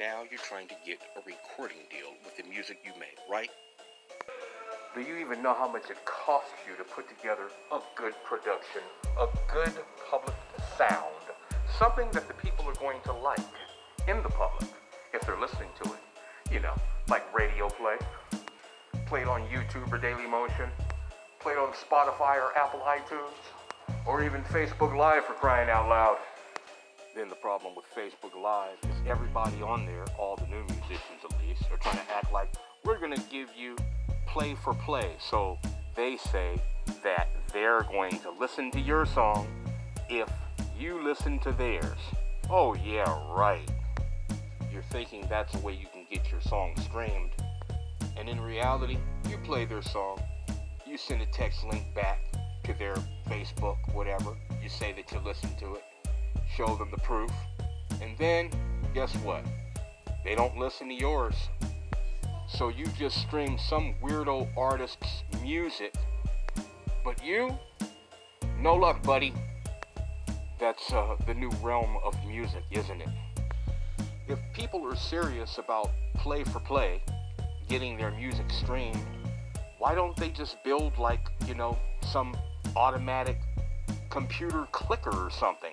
now you're trying to get a recording deal with the music you make, right? Do you even know how much it costs you to put together a good production, a good public sound, something that the people are going to like in the public if they're listening to it? You know, like radio play, played on YouTube or Daily Motion, played on Spotify or Apple iTunes, or even Facebook Live for crying out loud. Then the problem with Facebook Live is everybody on there, all the new musicians at least, are trying to act like we're going to give you play for play. So they say that they're going to listen to your song if you listen to theirs. Oh, yeah, right. You're thinking that's the way you can get your song streamed. And in reality, you play their song, you send a text link back to their Facebook, whatever. You say that you listened to it, show them the proof, and then guess what? They don't listen to yours. So you just stream some weirdo artist's music, but you, no luck, buddy. That's uh, the new realm of music, isn't it? If people are serious about play for play, getting their music streamed, why don't they just build like, you know, some automatic computer clicker or something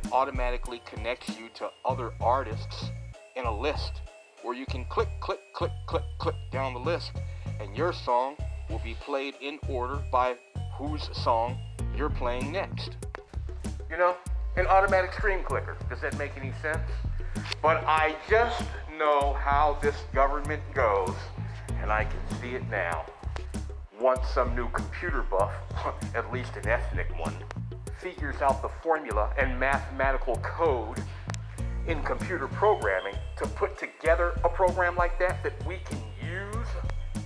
that automatically connects you to other artists in a list where you can click, click, click, click, click down the list, and your song will be played in order by whose song you're playing next. You know, an automatic stream clicker. Does that make any sense? But I just know how this government goes, and I can see it now. Once some new computer buff, at least an ethnic one, figures out the formula and mathematical code in computer programming to put together a program like that that we can use,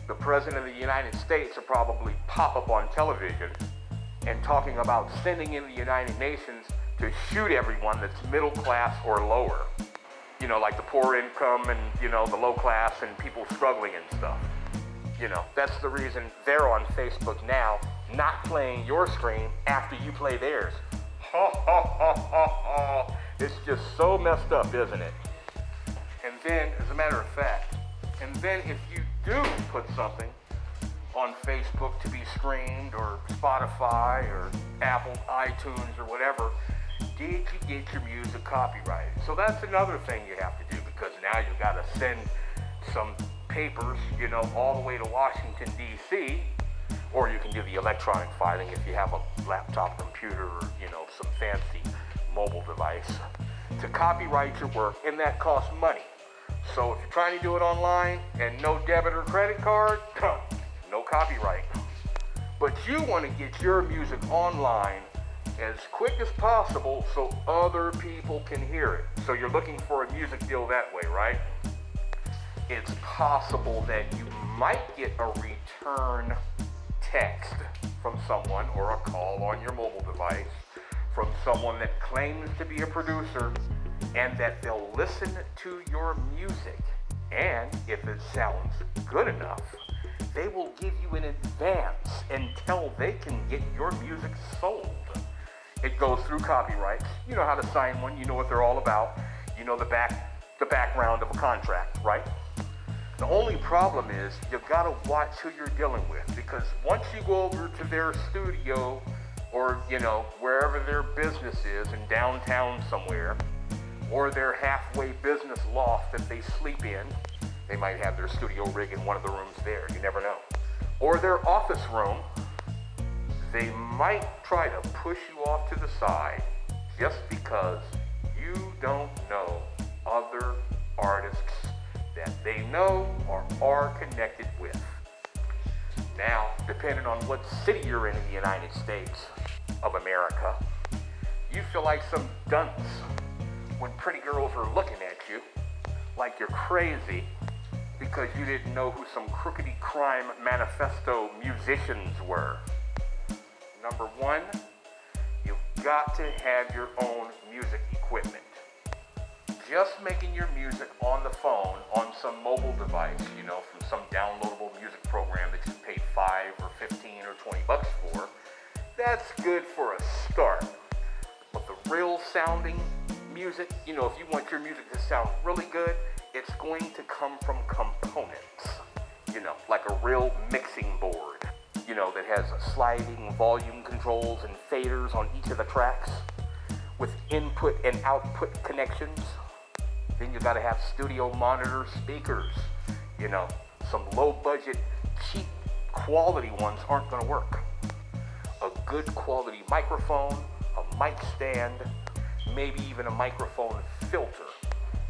the President of the United States will probably pop up on television and talking about sending in the United Nations to shoot everyone that's middle class or lower. You know, like the poor income and, you know, the low class and people struggling and stuff. You know, that's the reason they're on Facebook now, not playing your stream after you play theirs. It's just so messed up, isn't it? And then, as a matter of fact, and then if you do put something on Facebook to be streamed or Spotify or Apple iTunes or whatever, did you get your music copyrighted? So that's another thing you have to do because now you've got to send some papers, you know, all the way to Washington, D.C., or you can do the electronic filing if you have a laptop computer or, you know, some fancy mobile device to copyright your work, and that costs money. So if you're trying to do it online and no debit or credit card, no copyright. But you want to get your music online as quick as possible so other people can hear it. So you're looking for a music deal that way, right? It's possible that you might get a return text from someone or a call on your mobile device from someone that claims to be a producer and that they'll listen to your music. And if it sounds good enough, they will give you an advance until they can get your music sold. It goes through copyrights. You know how to sign one, you know what they're all about. You know the back the background of a contract, right? The only problem is you've got to watch who you're dealing with because once you go over to their studio or, you know, wherever their business is in downtown somewhere, or their halfway business loft that they sleep in. They might have their studio rig in one of the rooms there, you never know. Or their office room. They might try to push you off to the side just because you don't know other artists that they know or are connected with. Now, depending on what city you're in in the United States of America, you feel like some dunce when pretty girls are looking at you like you're crazy because you didn't know who some crookedy crime manifesto musicians were. Number one, you've got to have your own music equipment. Just making your music on the phone, on some mobile device, you know, from some downloadable music program that you paid five or 15 or 20 bucks for, that's good for a start. But the real sounding music, you know, if you want your music to sound really good, it's going to come from components. You know, like a real mixing board, you know, that has sliding volume controls and faders on each of the tracks with input and output connections. Then you gotta have studio monitor speakers. You know, some low budget, cheap quality ones aren't gonna work. A good quality microphone, a mic stand, maybe even a microphone filter,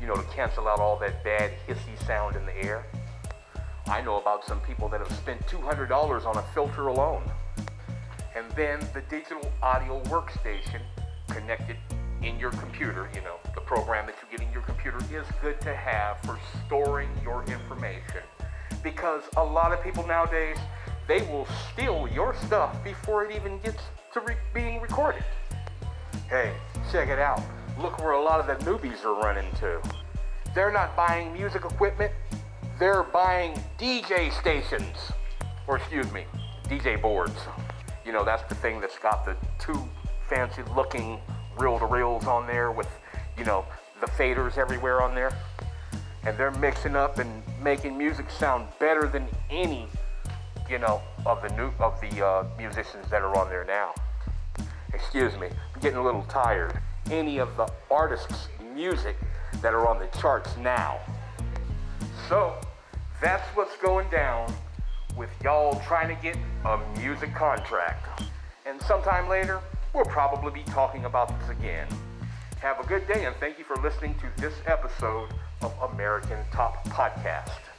you know, to cancel out all that bad hissy sound in the air. I know about some people that have spent $200 on a filter alone. And then the digital audio workstation connected in your computer, you know, the program that you get in your computer is good to have for storing your information. Because a lot of people nowadays, they will steal your stuff before it even gets to re- being recorded. Hey, check it out. Look where a lot of the newbies are running to. They're not buying music equipment, they're buying DJ stations. Or excuse me, DJ boards. You know, that's the thing that's got the two fancy looking reel to reels on there with, you know, the faders everywhere on there. And they're mixing up and making music sound better than any, you know, of the new of the uh, musicians that are on there now. Excuse me, I'm getting a little tired. Any of the artists' music that are on the charts now. So that's what's going down with y'all trying to get a music contract. And sometime later, we'll probably be talking about this again. Have a good day and thank you for listening to this episode of American Top Podcast.